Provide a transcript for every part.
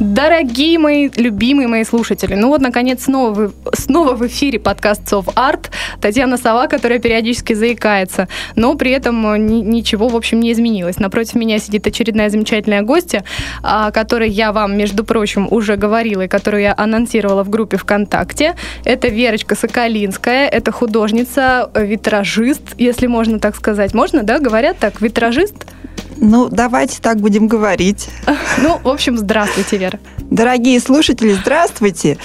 Дорогие мои, любимые мои слушатели, ну вот, наконец, снова, вы, снова в эфире подкаст «Сов Арт». Татьяна Сова, которая периодически заикается, но при этом э, ни, ничего, в общем, не изменилось. Напротив меня сидит очередная замечательная гостья, о которой я вам, между прочим, уже говорила и которую я анонсировала в группе ВКонтакте. Это Верочка Соколинская, это художница, э, витражист, если можно так сказать. Можно, да, говорят так, витражист? Ну, давайте так будем говорить. Ну, в общем, здравствуйте, Вера. Дорогие слушатели, здравствуйте.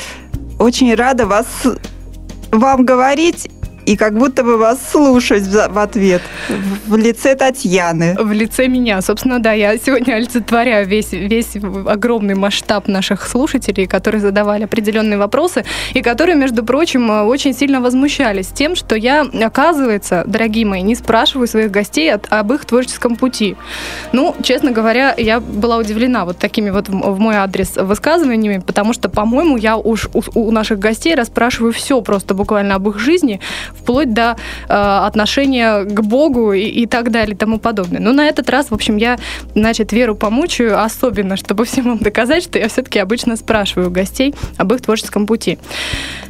Очень рада вас вам говорить и как будто бы вас слушать в ответ в лице Татьяны. В лице меня. Собственно, да, я сегодня олицетворяю весь, весь огромный масштаб наших слушателей, которые задавали определенные вопросы и которые, между прочим, очень сильно возмущались тем, что я, оказывается, дорогие мои, не спрашиваю своих гостей от, об их творческом пути. Ну, честно говоря, я была удивлена вот такими вот в мой адрес высказываниями, потому что, по-моему, я уж у, у наших гостей расспрашиваю все просто буквально об их жизни, вплоть до э, отношения к Богу и, и так далее и тому подобное. Но на этот раз, в общем, я, значит, Веру помучаю особенно, чтобы всем вам доказать, что я все-таки обычно спрашиваю гостей об их творческом пути.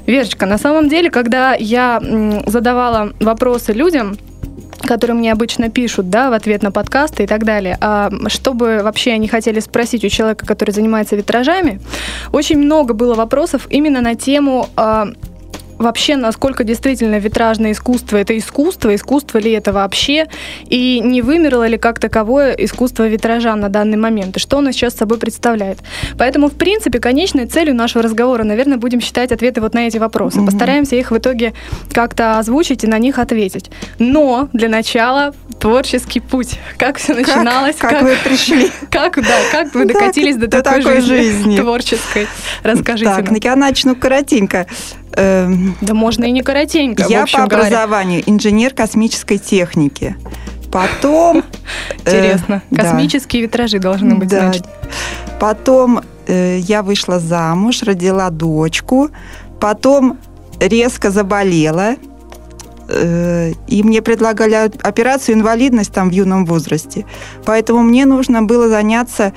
Верочка, на самом деле, когда я задавала вопросы людям, которые мне обычно пишут, да, в ответ на подкасты и так далее, а чтобы вообще они хотели спросить у человека, который занимается витражами, очень много было вопросов именно на тему а, вообще, насколько действительно витражное искусство это искусство, искусство ли это вообще, и не вымерло ли как таковое искусство витража на данный момент, и что оно сейчас собой представляет. Поэтому, в принципе, конечной целью нашего разговора, наверное, будем считать ответы вот на эти вопросы. Mm-hmm. Постараемся их в итоге как-то озвучить и на них ответить. Но для начала творческий путь. Как все начиналось? Как, как вы пришли? Как, да, как вы докатились до, до такой, такой жизни, жизни творческой? Расскажите так, нам. я начну коротенько. Эм, да можно и не коротенько. Я по образованию говоря. инженер космической техники. Потом... Э, Интересно. Космические витражи должны быть, значит. Потом э, я вышла замуж, родила дочку. Потом резко заболела. Э, и мне предлагали операцию инвалидность там в юном возрасте. Поэтому мне нужно было заняться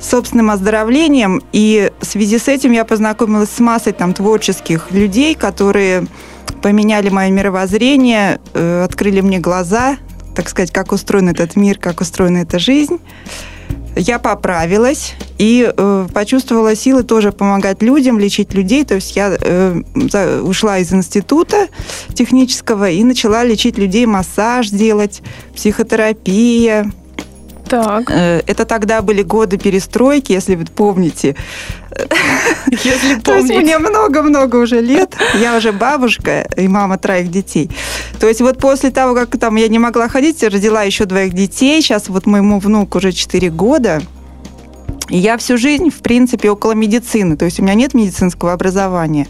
собственным оздоровлением. И в связи с этим я познакомилась с массой там творческих людей, которые поменяли мое мировоззрение, э, открыли мне глаза, так сказать, как устроен этот мир, как устроена эта жизнь. Я поправилась и э, почувствовала силы тоже помогать людям, лечить людей. То есть я э, за, ушла из института технического и начала лечить людей, массаж делать, психотерапия, так. Э, это тогда были годы перестройки, если вы помните. Если помните. То есть мне много-много уже лет. Я уже бабушка и мама троих детей. То есть вот после того, как там я не могла ходить, родила еще двоих детей. Сейчас вот моему внуку уже 4 года. И я всю жизнь, в принципе, около медицины. То есть у меня нет медицинского образования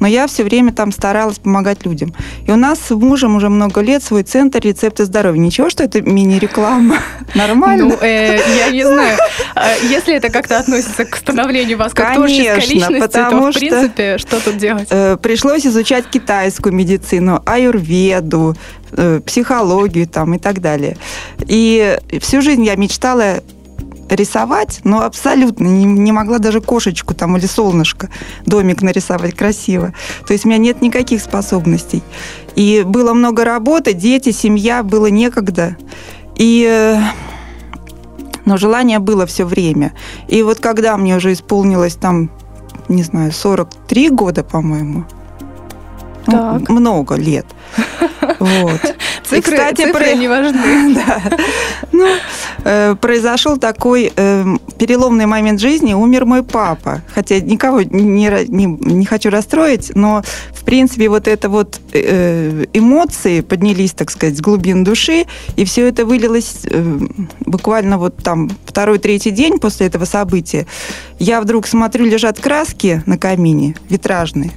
но я все время там старалась помогать людям. И у нас с мужем уже много лет свой центр рецепты здоровья. Ничего, что это мини-реклама? Нормально? Ну, э, я не знаю. А если это как-то относится к становлению вас как творческой личности, то, в принципе, что тут делать? Э, пришлось изучать китайскую медицину, аюрведу, э, психологию там и так далее. И всю жизнь я мечтала рисовать, но абсолютно не, не могла даже кошечку там или солнышко, домик нарисовать красиво. То есть у меня нет никаких способностей. И было много работы, дети, семья, было некогда. И э, но желание было все время. И вот когда мне уже исполнилось там, не знаю, 43 года, по-моему, ну, много лет. Вот. Цифры, и, кстати, цифры про... не важны. да. Ну, э, произошел такой э, переломный момент жизни, умер мой папа. Хотя никого не, не, не хочу расстроить, но, в принципе, вот это вот э, эмоции поднялись, так сказать, с глубин души, и все это вылилось э, буквально вот там второй-третий день после этого события. Я вдруг смотрю, лежат краски на камине, витражные.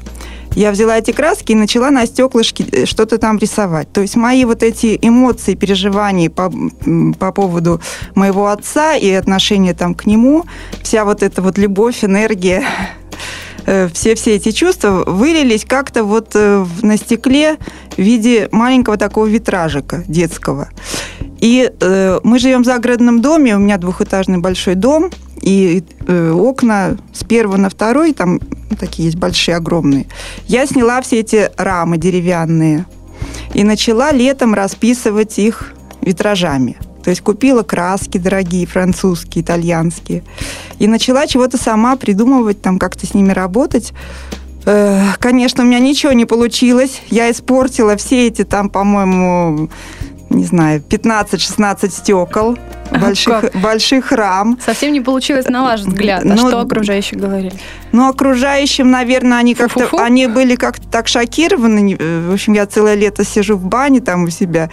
Я взяла эти краски и начала на стеклышке э, что-то там рисовать. То есть мои вот эти эмоции, переживания по, по поводу моего отца и отношения там к нему, вся вот эта вот любовь, энергия, э, все, все эти чувства вылились как-то вот э, на стекле в виде маленького такого витражика детского. И э, мы живем в загородном доме, у меня двухэтажный большой дом, и э, окна с первого на второй, там такие есть большие, огромные. Я сняла все эти рамы деревянные и начала летом расписывать их витражами. То есть купила краски дорогие, французские, итальянские. И начала чего-то сама придумывать, там как-то с ними работать. Э, конечно, у меня ничего не получилось. Я испортила все эти там, по-моему, не знаю, 15-16 стекол, больших, больших рам. Совсем не получилось, на ваш взгляд. А ну, что окружающие говорили? Ну, окружающим, наверное, они как-то, они были как-то так шокированы. В общем, я целое лето сижу в бане там у себя,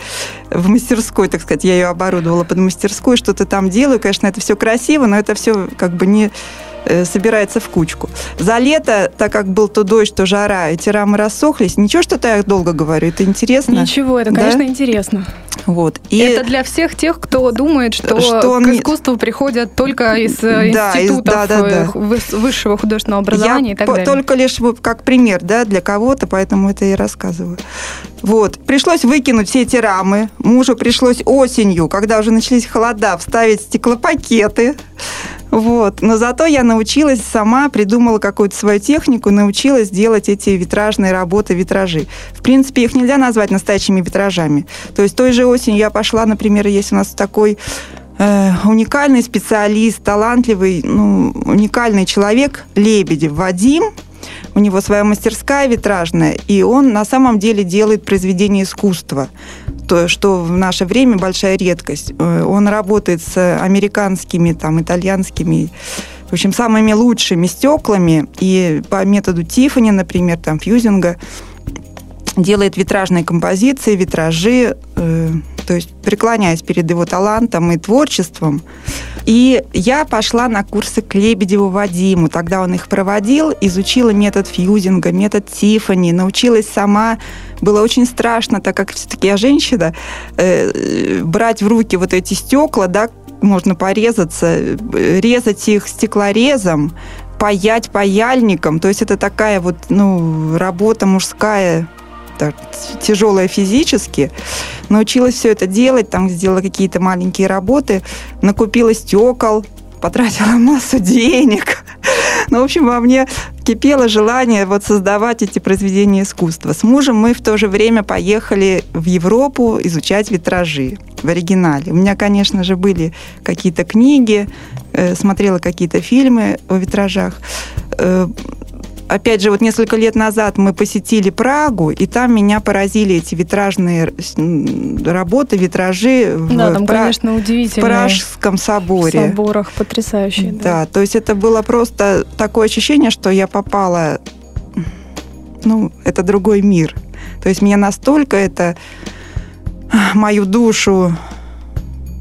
в мастерской, так сказать, я ее оборудовала под мастерскую, что-то там делаю. Конечно, это все красиво, но это все как бы не Э, собирается в кучку. За лето, так как был то дождь, то жара, эти рамы рассохлись. Ничего, что-то я долго говорю, это интересно? Ничего, это, конечно, да? интересно. Вот. И это для всех тех, кто думает, что, что он... к искусству приходят только из э, да, институтов из, да, да, да. Э, высшего художественного образования Я и так далее. Только лишь как пример да, для кого-то, поэтому это и рассказываю. Вот. Пришлось выкинуть все эти рамы. Мужу пришлось осенью, когда уже начались холода, вставить стеклопакеты. Вот. Но зато я научилась сама, придумала какую-то свою технику, научилась делать эти витражные работы, витражи. В принципе, их нельзя назвать настоящими витражами. То есть той же осенью я пошла, например, есть у нас такой э, уникальный специалист, талантливый, ну, уникальный человек, Лебедев Вадим, у него своя мастерская витражная, и он на самом деле делает произведение искусства, то, что в наше время большая редкость. Э, он работает с американскими, там, итальянскими, в общем, самыми лучшими стеклами, и по методу Тиффани, например, там, фьюзинга, делает витражные композиции, витражи, э, то есть преклоняясь перед его талантом и творчеством. И я пошла на курсы к Лебедеву Вадиму. Тогда он их проводил, изучила метод фьюзинга, метод Тифани, научилась сама. Было очень страшно, так как все-таки я женщина, э, брать в руки вот эти стекла, да, можно порезаться, резать их стеклорезом, паять паяльником. То есть это такая вот ну, работа мужская так, тяжелая физически. Научилась все это делать, там сделала какие-то маленькие работы, накупила стекол, потратила массу денег. Ну, в общем, во мне кипело желание вот создавать эти произведения искусства. С мужем мы в то же время поехали в Европу изучать витражи в оригинале. У меня, конечно же, были какие-то книги, э, смотрела какие-то фильмы о витражах. Э, опять же, вот несколько лет назад мы посетили Прагу, и там меня поразили эти витражные работы, витражи да, в, там, Пра... конечно, в Пражском соборе. В соборах потрясающие. Да. да, то есть это было просто такое ощущение, что я попала, ну, это другой мир. То есть меня настолько это мою душу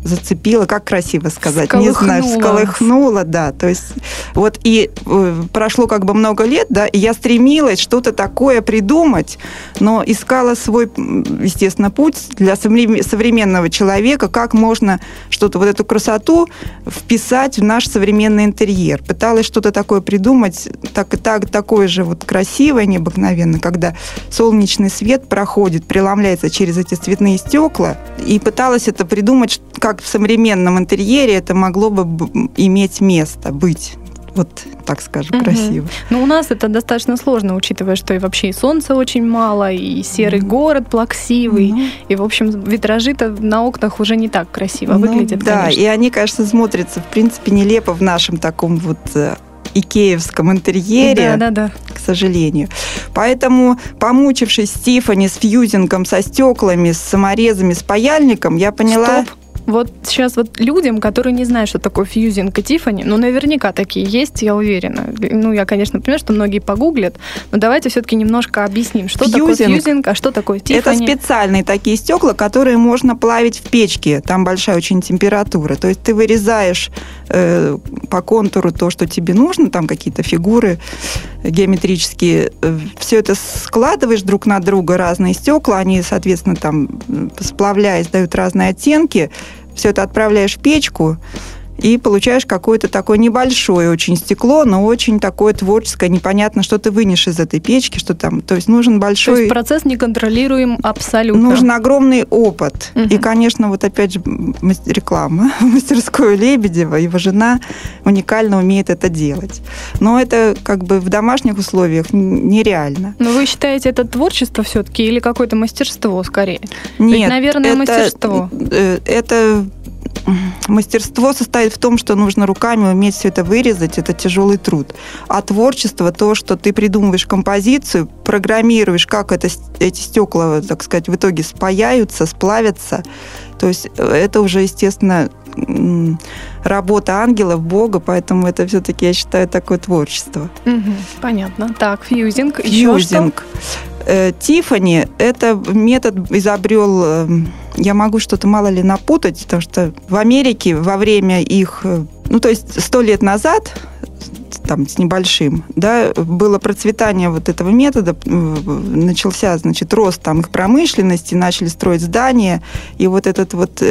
зацепила, как красиво сказать, не знаю, всколыхнула, да, то есть вот и э, прошло как бы много лет, да, и я стремилась что-то такое придумать, но искала свой, естественно, путь для современного человека, как можно что-то, вот эту красоту вписать в наш современный интерьер. Пыталась что-то такое придумать, так и так, такое же вот красивое, необыкновенно, когда солнечный свет проходит, преломляется через эти цветные стекла, и пыталась это придумать, как в современном интерьере это могло бы иметь место, быть вот так скажем, угу. красиво. Ну, у нас это достаточно сложно, учитывая, что и вообще и солнца очень мало, и серый угу. город плаксивый, угу. и, в общем, витражи-то на окнах уже не так красиво ну, выглядят, Да, конечно. и они, конечно, смотрятся, в принципе, нелепо в нашем таком вот э, икеевском интерьере, да, да, да. к сожалению. Поэтому, помучившись Стифани с фьюзингом, со стеклами, с саморезами, с паяльником, я поняла... Стоп вот сейчас вот людям, которые не знают, что такое фьюзинг и Тиффани, ну, наверняка такие есть, я уверена. Ну, я, конечно, понимаю, что многие погуглят, но давайте все-таки немножко объясним, что фьюзинг, такое фьюзинг, а что такое Тиффани. Это специальные такие стекла, которые можно плавить в печке. Там большая очень температура. То есть ты вырезаешь э, по контуру то, что тебе нужно, там какие-то фигуры геометрические. Э, Все это складываешь друг на друга, разные стекла, они, соответственно, там, сплавляясь, дают разные оттенки. Все это отправляешь в печку, и получаешь какое-то такое небольшое очень стекло, но очень такое творческое, непонятно, что ты вынешь из этой печки, что там. То есть нужен большой... То есть процесс неконтролируем абсолютно. Нужен огромный опыт. Угу. И, конечно, вот опять же реклама. Мастерскую Лебедева, его жена уникально умеет это делать. Но это как бы в домашних условиях нереально. Но вы считаете, это творчество все-таки или какое-то мастерство скорее? Нет. Ведь, наверное, это, мастерство. Э, это мастерство состоит в том, что нужно руками уметь все это вырезать, это тяжелый труд. А творчество то, что ты придумываешь композицию, программируешь, как это, эти стекла, так сказать, в итоге спаяются, сплавятся. То есть э, это уже, естественно, работа ангелов, Бога, поэтому это все-таки, я считаю, такое творчество. Угу, понятно. Так, фьюзинг. Фьюзинг. Э, Тифани это метод изобрел, э, я могу что-то мало ли напутать, потому что в Америке во время их, э, ну то есть сто лет назад, там с небольшим, да, было процветание вот этого метода, начался, значит, рост там их промышленности, начали строить здания, и вот этот вот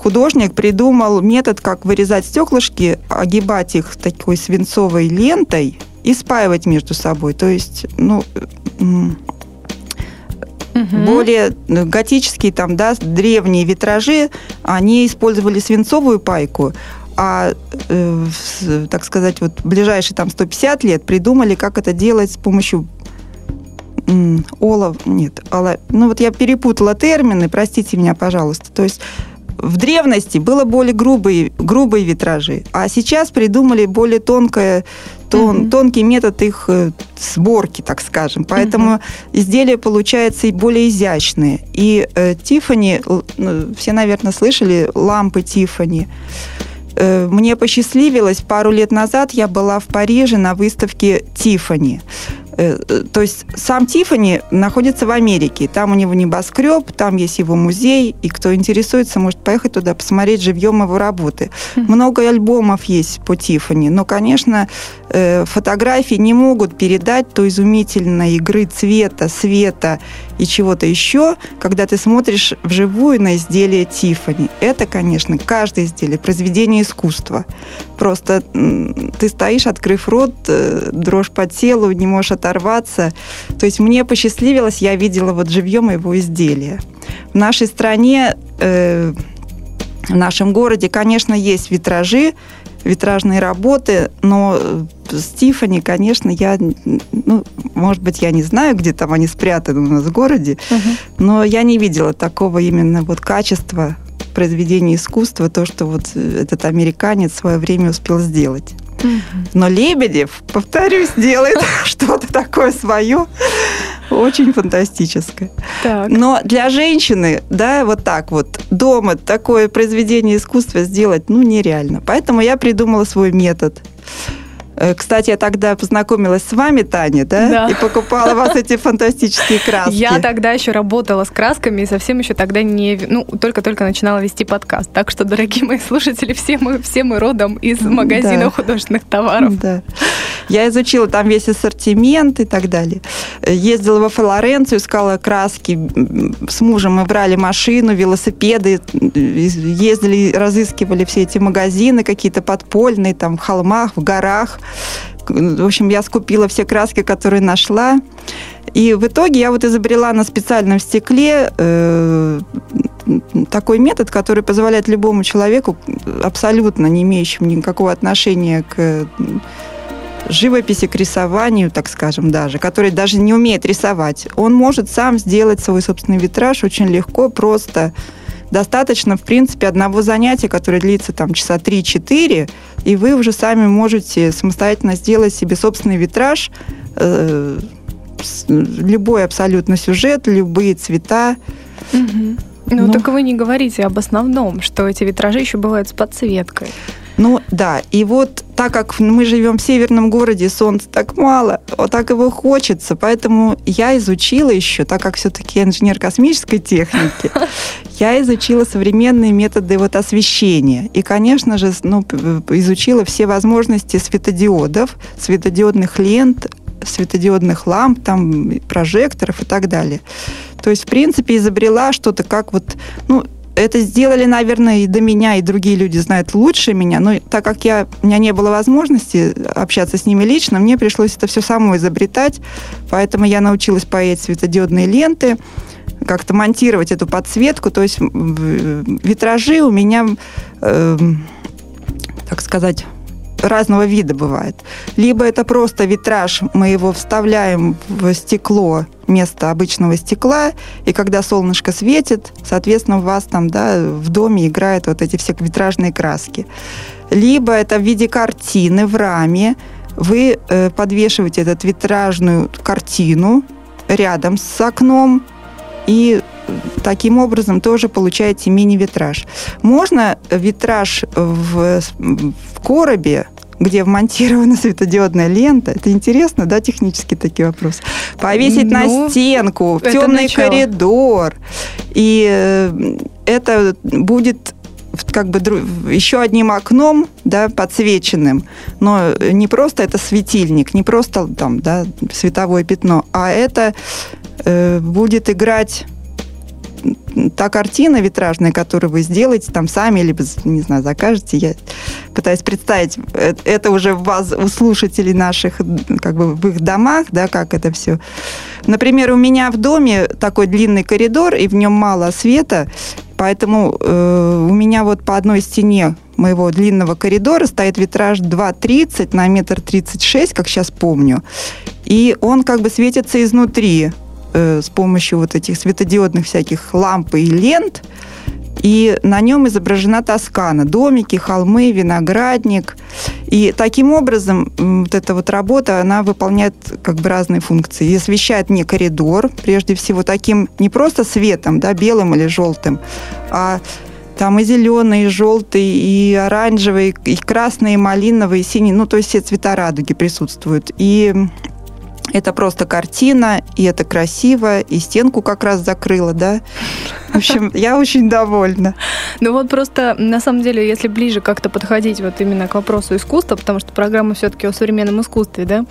художник придумал метод, как вырезать стеклышки, огибать их такой свинцовой лентой и спаивать между собой. То есть, ну, Угу. Более готические, там, да, древние витражи, они использовали свинцовую пайку, а, э, так сказать, вот ближайшие там 150 лет придумали, как это делать с помощью олов, нет, ола, ну вот я перепутала термины, простите меня, пожалуйста. То есть в древности было более грубые, грубые витражи, а сейчас придумали более тонкое, тон, mm-hmm. тонкий метод их э, сборки, так скажем. Поэтому mm-hmm. изделия получаются и более изящные. И э, Тифани, ну, все, наверное, слышали лампы Тифани. Э, мне посчастливилось, пару лет назад я была в Париже на выставке Тифани. Э, э, то есть сам Тифани находится в Америке. Там у него небоскреб, там есть его музей, и кто интересуется, может поехать туда, посмотреть живьем его работы. Mm-hmm. Много альбомов есть по Тифани, но, конечно, э, фотографии не могут передать той изумительной игры цвета, света и чего-то еще, когда ты смотришь вживую на изделие Тифани. Это, конечно, каждое изделие произведение искусства. Просто ты стоишь, открыв рот, дрожь по телу, не можешь оторваться оторваться. То есть мне посчастливилось, я видела вот живьем его изделия. В нашей стране, э, в нашем городе, конечно, есть витражи, витражные работы, но Стифани, конечно, я, ну, может быть, я не знаю, где там они спрятаны у нас в городе, uh-huh. но я не видела такого именно вот качества произведения искусства, то, что вот этот американец в свое время успел сделать. Но Лебедев, повторюсь, делает что-то такое свое, очень фантастическое. Так. Но для женщины, да, вот так вот, дома такое произведение искусства сделать, ну, нереально. Поэтому я придумала свой метод. Э, кстати, я тогда познакомилась с вами, Таня, да? Да. И покупала вас эти фантастические краски. Я тогда еще работала с красками и совсем еще тогда не... Ну, только-только начинала вести подкаст. Так что, дорогие мои слушатели, все мы, все мы родом из магазина да. художественных товаров. Да. Я изучила там весь ассортимент и так далее. Ездила во Флоренцию, искала краски. С мужем мы брали машину, велосипеды, ездили, разыскивали все эти магазины какие-то подпольные, там, в холмах, в горах. В общем, я скупила все краски, которые нашла. И в итоге я вот изобрела на специальном стекле э, такой метод, который позволяет любому человеку, абсолютно не имеющему никакого отношения к живописи, к рисованию, так скажем, даже, который даже не умеет рисовать, он может сам сделать свой собственный витраж очень легко, просто достаточно, в принципе, одного занятия, которое длится там часа 3-4, и вы уже сами можете самостоятельно сделать себе собственный витраж, э, любой абсолютно сюжет, любые цвета. Угу. Ну, ну, так вы не говорите об основном, что эти витражи еще бывают с подсветкой. Ну, да. И вот так как мы живем в северном городе, солнца так мало, вот так его хочется. Поэтому я изучила еще, так как все-таки инженер космической техники, я изучила современные методы вот освещения. И, конечно же, ну, изучила все возможности светодиодов, светодиодных лент, светодиодных ламп, там, прожекторов и так далее. То есть, в принципе, изобрела что-то как вот, ну, это сделали, наверное, и до меня, и другие люди знают лучше меня, но так как я, у меня не было возможности общаться с ними лично, мне пришлось это все самой изобретать, поэтому я научилась паять светодиодные ленты, как-то монтировать эту подсветку, то есть витражи у меня, э, так сказать, разного вида бывает. Либо это просто витраж, мы его вставляем в стекло вместо обычного стекла, и когда солнышко светит, соответственно, у вас там да, в доме играют вот эти все витражные краски. Либо это в виде картины в раме, вы э, подвешиваете эту витражную картину рядом с окном, и таким образом тоже получаете мини-витраж. Можно витраж в, в коробе где вмонтирована светодиодная лента. Это интересно, да, технически такие вопросы. Повесить ну, на стенку, в темный начало. коридор. И э, это будет как бы еще одним окном, да, подсвеченным, но не просто это светильник, не просто там, да, световое пятно, а это э, будет играть та картина витражная, которую вы сделаете там сами, либо, не знаю, закажете, я пытаюсь представить, э, это уже у вас, у слушателей наших, как бы в их домах, да, как это все. Например, у меня в доме такой длинный коридор, и в нем мало света, поэтому э, у меня вот по одной стене моего длинного коридора стоит витраж 2,30 на метр 36, как сейчас помню, и он как бы светится изнутри э, с помощью вот этих светодиодных всяких ламп и лент, и на нем изображена Тоскана. Домики, холмы, виноградник. И таким образом вот эта вот работа, она выполняет как бы разные функции. И освещает мне коридор, прежде всего, таким не просто светом, да, белым или желтым, а там и зеленый, и желтый, и оранжевый, и красный, и малиновый, и синий. Ну, то есть все цвета радуги присутствуют. И это просто картина, и это красиво, и стенку как раз закрыла, да. В общем, я очень довольна. Ну вот просто, на самом деле, если ближе как-то подходить вот именно к вопросу искусства, потому что программа все-таки о современном искусстве, да,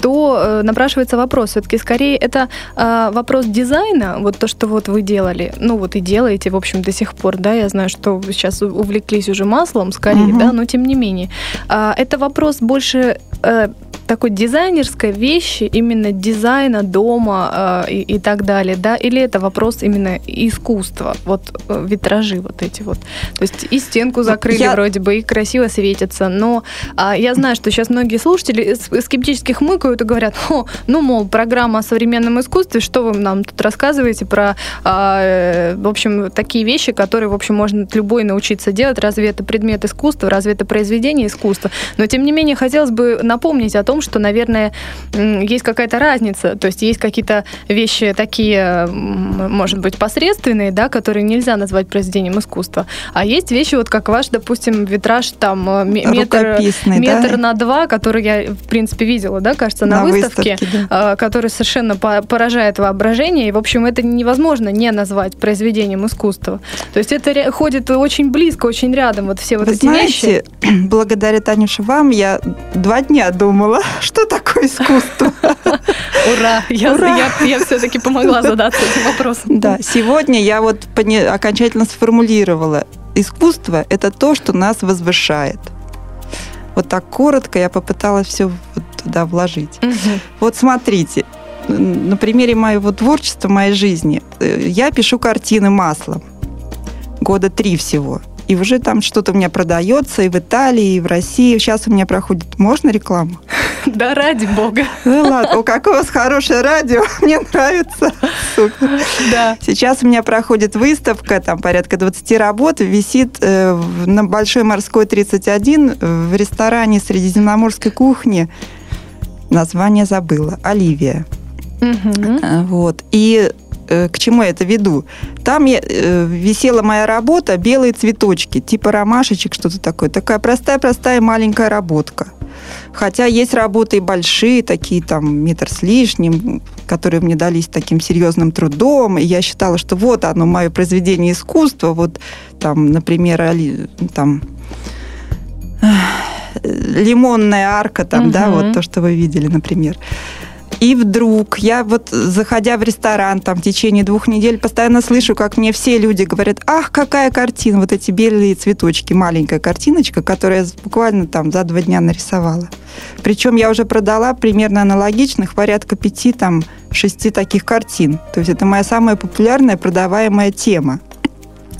то э, напрашивается вопрос, все-таки скорее это э, вопрос дизайна, вот то, что вот вы делали, ну вот и делаете, в общем, до сих пор, да, я знаю, что вы сейчас увлеклись уже маслом, скорее, угу. да, но тем не менее. Э, это вопрос больше э, такой дизайнерской вещи, именно дизайна дома э, и, и так далее, да, или это вопрос именно искусства, вот э, витражи вот эти вот. То есть и стенку закрыли я... вроде бы, и красиво светится, но э, я знаю, что сейчас многие слушатели скептически хмыкают и говорят, о, ну, мол, программа о современном искусстве, что вы нам тут рассказываете про, э, в общем, такие вещи, которые, в общем, можно любой научиться делать, разве это предмет искусства, разве это произведение искусства, но, тем не менее, хотелось бы напомнить о том, что, наверное, есть какая-то разница. То есть есть какие-то вещи такие, может быть, посредственные, да, которые нельзя назвать произведением искусства. А есть вещи, вот как ваш, допустим, витраж там э, метр, метр да? на два, который я, в принципе, видела, да, кажется, на, на выставке, выставке, да. Э, который совершенно поражает воображение. И, в общем, это невозможно не назвать произведением искусства. То есть это ходит очень близко, очень рядом, вот все вот Вы эти знаете, вещи. благодаря, Танюше, вам я два дня думала, что такое искусство? Ура! Я, Ура! я, я все-таки помогла задаться этим вопросом. Да, сегодня я вот окончательно сформулировала. Искусство – это то, что нас возвышает. Вот так коротко я попыталась все вот туда вложить. Угу. Вот смотрите, на примере моего творчества, моей жизни, э, я пишу картины маслом. Года три всего – и уже там что-то у меня продается и в Италии, и в России. Сейчас у меня проходит... Можно рекламу? Да, ради бога. Ну ладно, у вас хорошее радио, мне нравится. Супер. Да. Сейчас у меня проходит выставка, там порядка 20 работ, висит э, на Большой морской 31 в ресторане средиземноморской кухни. Название забыла. Оливия. Угу. Вот. И Э, к чему я это веду? Там я, э, висела моя работа «Белые цветочки», типа ромашечек, что-то такое. Такая простая-простая маленькая работка. Хотя есть работы и большие, такие там метр с лишним, которые мне дались таким серьезным трудом. И я считала, что вот оно, мое произведение искусства. Вот там, например, там лимонная арка, там, угу. да, вот то, что вы видели, например. И вдруг я вот, заходя в ресторан, там, в течение двух недель, постоянно слышу, как мне все люди говорят, ах, какая картина, вот эти белые цветочки, маленькая картиночка, которую я буквально там за два дня нарисовала. Причем я уже продала примерно аналогичных, порядка пяти, там, шести таких картин. То есть это моя самая популярная продаваемая тема.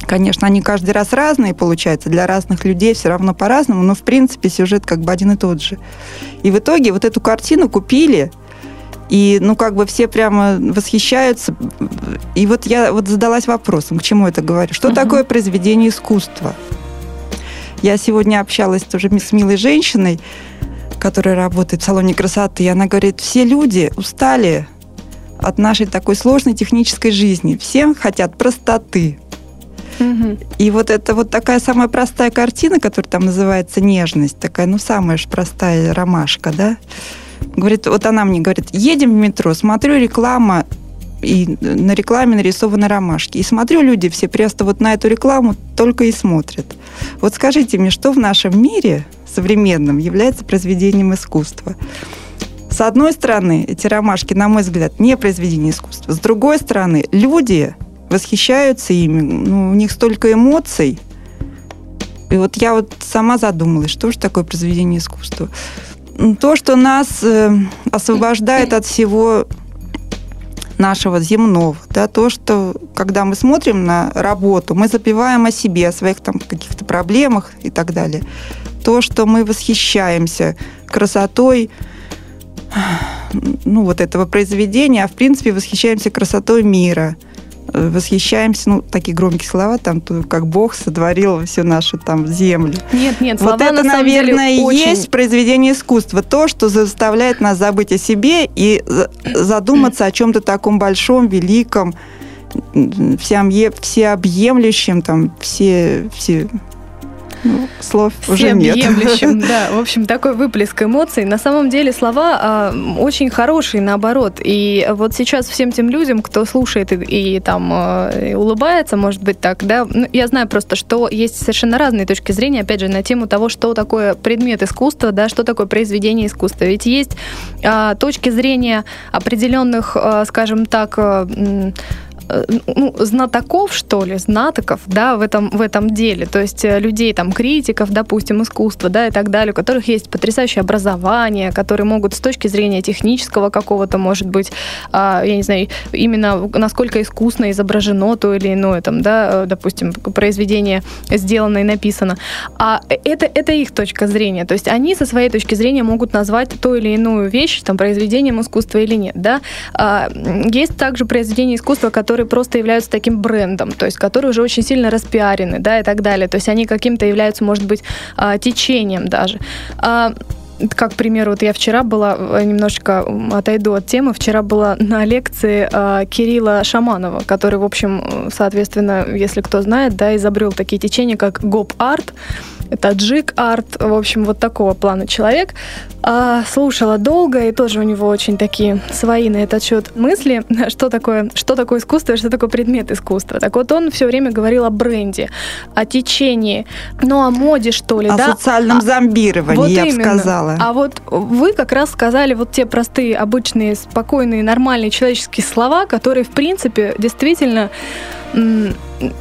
Конечно, они каждый раз разные, получаются, для разных людей все равно по-разному, но, в принципе, сюжет как бы один и тот же. И в итоге вот эту картину купили, и, ну, как бы все прямо восхищаются. И вот я вот задалась вопросом, к чему это говорю. Что uh-huh. такое произведение искусства? Я сегодня общалась тоже с милой женщиной, которая работает в салоне красоты, и она говорит, все люди устали от нашей такой сложной технической жизни. Все хотят простоты. Угу. И вот это вот такая самая простая картина, которая там называется «Нежность», такая, ну, самая же простая ромашка, да, Говорит, вот она мне говорит, едем в метро, смотрю реклама, и на рекламе нарисованы ромашки. И смотрю, люди все просто вот на эту рекламу только и смотрят. Вот скажите мне, что в нашем мире современном является произведением искусства? С одной стороны, эти ромашки, на мой взгляд, не произведение искусства. С другой стороны, люди восхищаются ими, ну, у них столько эмоций. И вот я вот сама задумалась, что же такое произведение искусства то, что нас э, освобождает от всего нашего земного, да, то, что когда мы смотрим на работу, мы запиваем о себе, о своих там каких-то проблемах и так далее. То, что мы восхищаемся красотой, ну, вот этого произведения, а в принципе восхищаемся красотой мира – восхищаемся, ну, такие громкие слова, там, как Бог сотворил всю нашу там землю. Нет, нет, слова, Вот это, на наверное, и очень... есть произведение искусства. То, что заставляет нас забыть о себе и задуматься о чем-то таком большом, великом, всеобъемлющем, там, все, все ну, слов уже нет. да. В общем, такой выплеск эмоций. На самом деле слова а, очень хорошие, наоборот. И вот сейчас всем тем людям, кто слушает и, и там и улыбается, может быть так, да, ну, я знаю просто, что есть совершенно разные точки зрения, опять же, на тему того, что такое предмет искусства, да, что такое произведение искусства. Ведь есть а, точки зрения определенных, а, скажем так, Э, ну, знатоков, что ли, знатоков, да, в этом, в этом деле. То есть э, людей, там, критиков, допустим, искусства, да, и так далее, у которых есть потрясающее образование, которые могут с точки зрения технического какого-то, может быть, а, я не знаю, именно насколько искусно изображено то или иное, там, да, э, допустим, произведение сделано и написано. А это, это их точка зрения. То есть они со своей точки зрения могут назвать ту или иную вещь, там, произведением искусства или нет, да. А, есть также произведения искусства, которые которые просто являются таким брендом, то есть которые уже очень сильно распиарены, да, и так далее. То есть они каким-то являются, может быть, а, течением даже. А, как, к примеру, вот я вчера была, э, немножечко отойду от темы, вчера была на лекции э, Кирилла Шаманова, который, в общем, соответственно, если кто знает, да, изобрел такие течения, как гоп-арт, таджик арт, в общем, вот такого плана человек. А, слушала долго, и тоже у него очень такие свои на этот счет мысли, что такое, что такое искусство, что такое предмет искусства. Так вот, он все время говорил о бренде, о течении, ну, о моде, что ли, о да? социальном а, зомбировании, вот я бы сказала. А вот вы как раз сказали вот те простые, обычные, спокойные, нормальные человеческие слова, которые, в принципе, действительно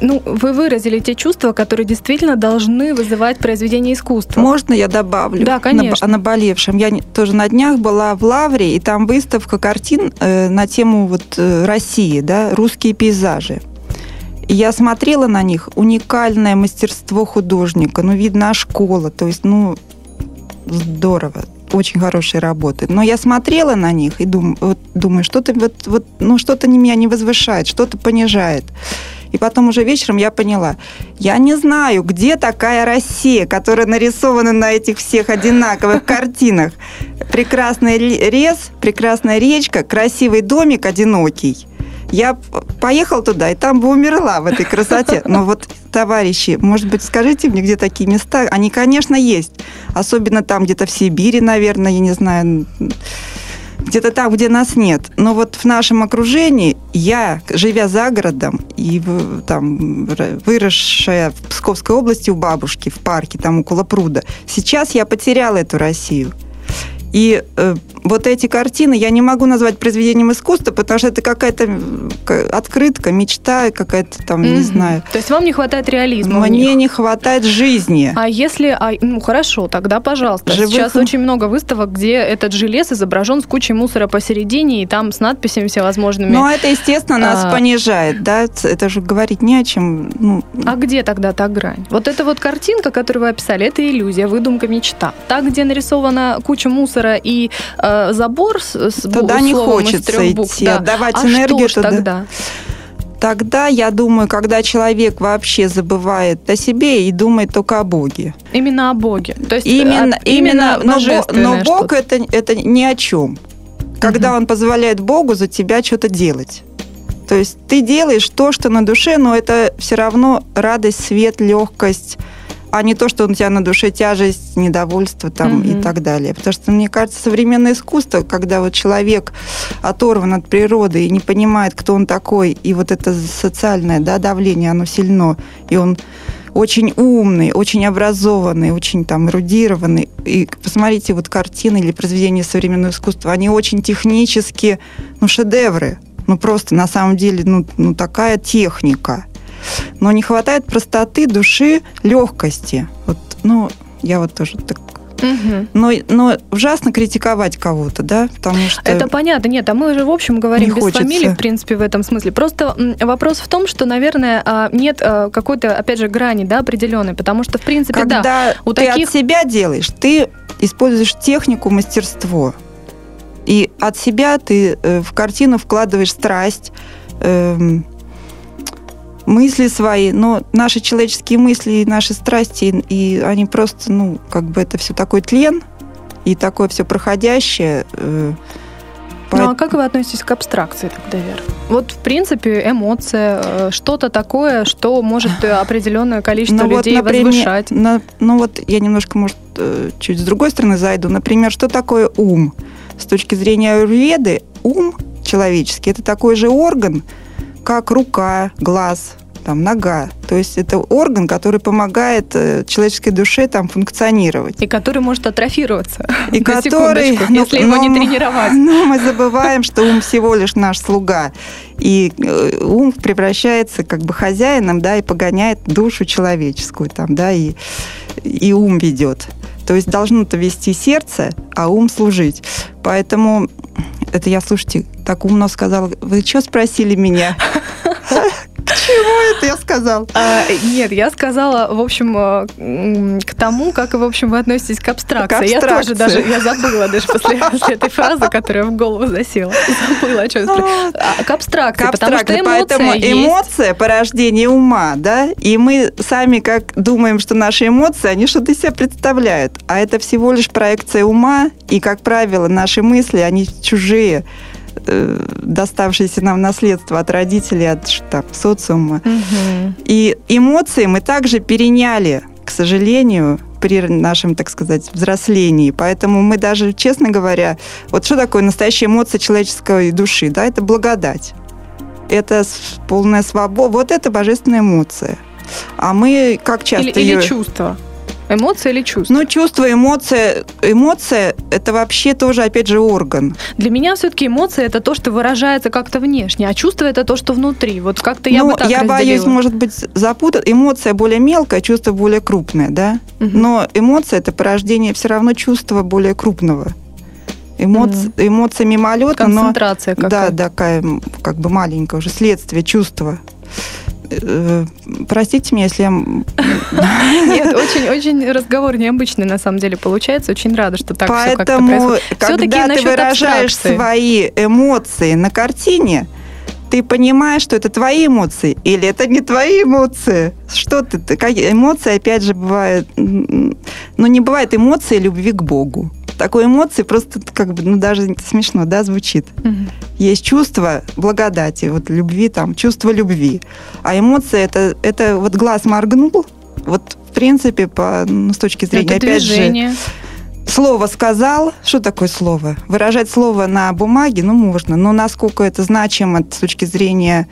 ну, вы выразили те чувства, которые действительно должны вызывать произведение искусства. Можно я добавлю? Да, конечно. О наболевшем. Я тоже на днях была в Лавре, и там выставка картин э, на тему вот э, России, да, русские пейзажи. Я смотрела на них, уникальное мастерство художника, ну, видно, школа, то есть, ну, здорово очень хорошие работы. Но я смотрела на них и дум, вот, думаю, что-то вот, вот, ну, что-то меня не возвышает, что-то понижает. И потом уже вечером я поняла, я не знаю, где такая Россия, которая нарисована на этих всех одинаковых картинах. Прекрасный лес, прекрасная речка, красивый домик одинокий. Я поехал туда, и там бы умерла в этой красоте. Но вот, товарищи, может быть, скажите мне, где такие места? Они, конечно, есть. Особенно там где-то в Сибири, наверное, я не знаю, где-то там, где нас нет. Но вот в нашем окружении я, живя за городом и там выросшая в Псковской области у бабушки в парке, там около пруда, сейчас я потеряла эту Россию. И э, вот эти картины я не могу назвать произведением искусства, потому что это какая-то открытка, мечта, какая-то там, mm-hmm. не знаю. То есть вам не хватает реализма? Мне не хватает жизни. А если, а, ну хорошо, тогда пожалуйста. Живых... Сейчас очень много выставок, где этот желез изображен с кучей мусора посередине, и там с надписями всевозможными. Ну, это, естественно, нас а... понижает, да? Это же говорить не о чем. Ну... А где тогда та грань? Вот эта вот картинка, которую вы описали, это иллюзия, выдумка, мечта. Так, где нарисована куча мусора и э, забор с, с Туда не хочется букв, идти, да. отдавать а энергию что туда. тогда? Тогда, я думаю, когда человек вообще забывает о себе и думает только о Боге. Именно о Боге. То есть именно, от, именно, но, но Бог это, это ни о чем. Когда угу. он позволяет Богу за тебя что-то делать. То есть ты делаешь то, что на душе, но это все равно радость, свет, легкость, а не то, что у тебя на душе тяжесть, недовольство там угу. и так далее. Потому что, мне кажется, современное искусство, когда вот человек оторван от природы и не понимает, кто он такой, и вот это социальное да, давление, оно сильно, и он очень умный, очень образованный, очень там эрудированный. И посмотрите, вот картины или произведения современного искусства, они очень технически, ну, шедевры. Ну, просто на самом деле, ну, ну такая техника но не хватает простоты, души, легкости. Вот, ну, я вот тоже так Угу. Но, но ужасно критиковать кого-то, да, потому что... Это понятно, нет, а мы уже, в общем, говорим без хочется. фамилии, в принципе, в этом смысле. Просто вопрос в том, что, наверное, а, нет а, какой-то, опять же, грани, да, определенной, потому что, в принципе, Когда да, у ты таких... от себя делаешь, ты используешь технику, мастерство. И от себя ты э, в картину вкладываешь страсть, эм, мысли свои, но наши человеческие мысли и наши страсти, и они просто, ну, как бы это все такой тлен, и такое все проходящее. Э, ну а как вы относитесь к абстракции тогда, Вера? Вот, в принципе, эмоция, э, что-то такое, что может определенное количество ну, людей вот, например, возвышать. На, ну вот я немножко, может, э, чуть с другой стороны зайду. Например, что такое ум? С точки зрения аюрведы, ум человеческий – это такой же орган, как рука, глаз, там, нога. То есть это орган, который помогает э, человеческой душе там функционировать. И который может атрофироваться. И который, ну, если его не тренировать. Ну, мы забываем, что ум всего лишь наш слуга. И э, ум превращается как бы хозяином, да, и погоняет душу человеческую там, да, и, и ум ведет. То есть должно-то вести сердце, а ум служить. Поэтому это я, слушайте, так умно сказала. Вы что спросили меня? Чему это я сказал? А, нет, я сказала, в общем, э, к тому, как, в общем, вы относитесь к абстракции. К абстракции. Я тоже даже, я забыла даже после, после этой фразы, которая в голову засела. Забыла, о чем а, К абстракции, к потому что эмоция Поэтому есть. эмоция – порождение ума, да? И мы сами как думаем, что наши эмоции, они что-то из себя представляют. А это всего лишь проекция ума, и, как правило, наши мысли, они чужие э, доставшееся нам наследство от родителей, от там, социума. Угу. И эмоции мы также переняли, к сожалению, при нашем, так сказать, взрослении. Поэтому мы даже, честно говоря, вот что такое настоящая эмоция человеческой души? Да, это благодать. Это полная свобода. Вот это божественная эмоция. А мы как часто или, ее... или чувство. Эмоция или чувство? Ну, чувство, эмоция. Эмоция – это вообще тоже, опять же, орган. Для меня все-таки эмоция – это то, что выражается как-то внешне, а чувство – это то, что внутри. Вот как-то я ну, бы так я разделила. боюсь, может быть, запутать. Эмоция более мелкая, чувство более крупное, да? Угу. Но эмоция – это порождение все равно чувства более крупного. Эмоции, mm. Эмоция мимолетная, Концентрация но... Какая. Да, такая как бы маленькая уже, следствие, чувства. Э, простите меня, если я... Нет, очень-очень разговор необычный на самом деле получается. Очень рада, что так Поэтому, все как-то когда ты выражаешь абстракции. свои эмоции на картине, ты понимаешь, что это твои эмоции или это не твои эмоции. Что ты, эмоции, опять же, бывают... Ну, не бывает эмоции любви к Богу. Такой эмоции просто как бы, ну, даже смешно, да, звучит. Мгм. Есть чувство благодати, вот любви, там, чувство любви. А эмоции это, это вот глаз моргнул, вот в принципе, по, ну, с точки зрения, Это опять же, движение. слово сказал, что такое слово? Выражать слово на бумаге, ну, можно, но насколько это значимо с точки зрения,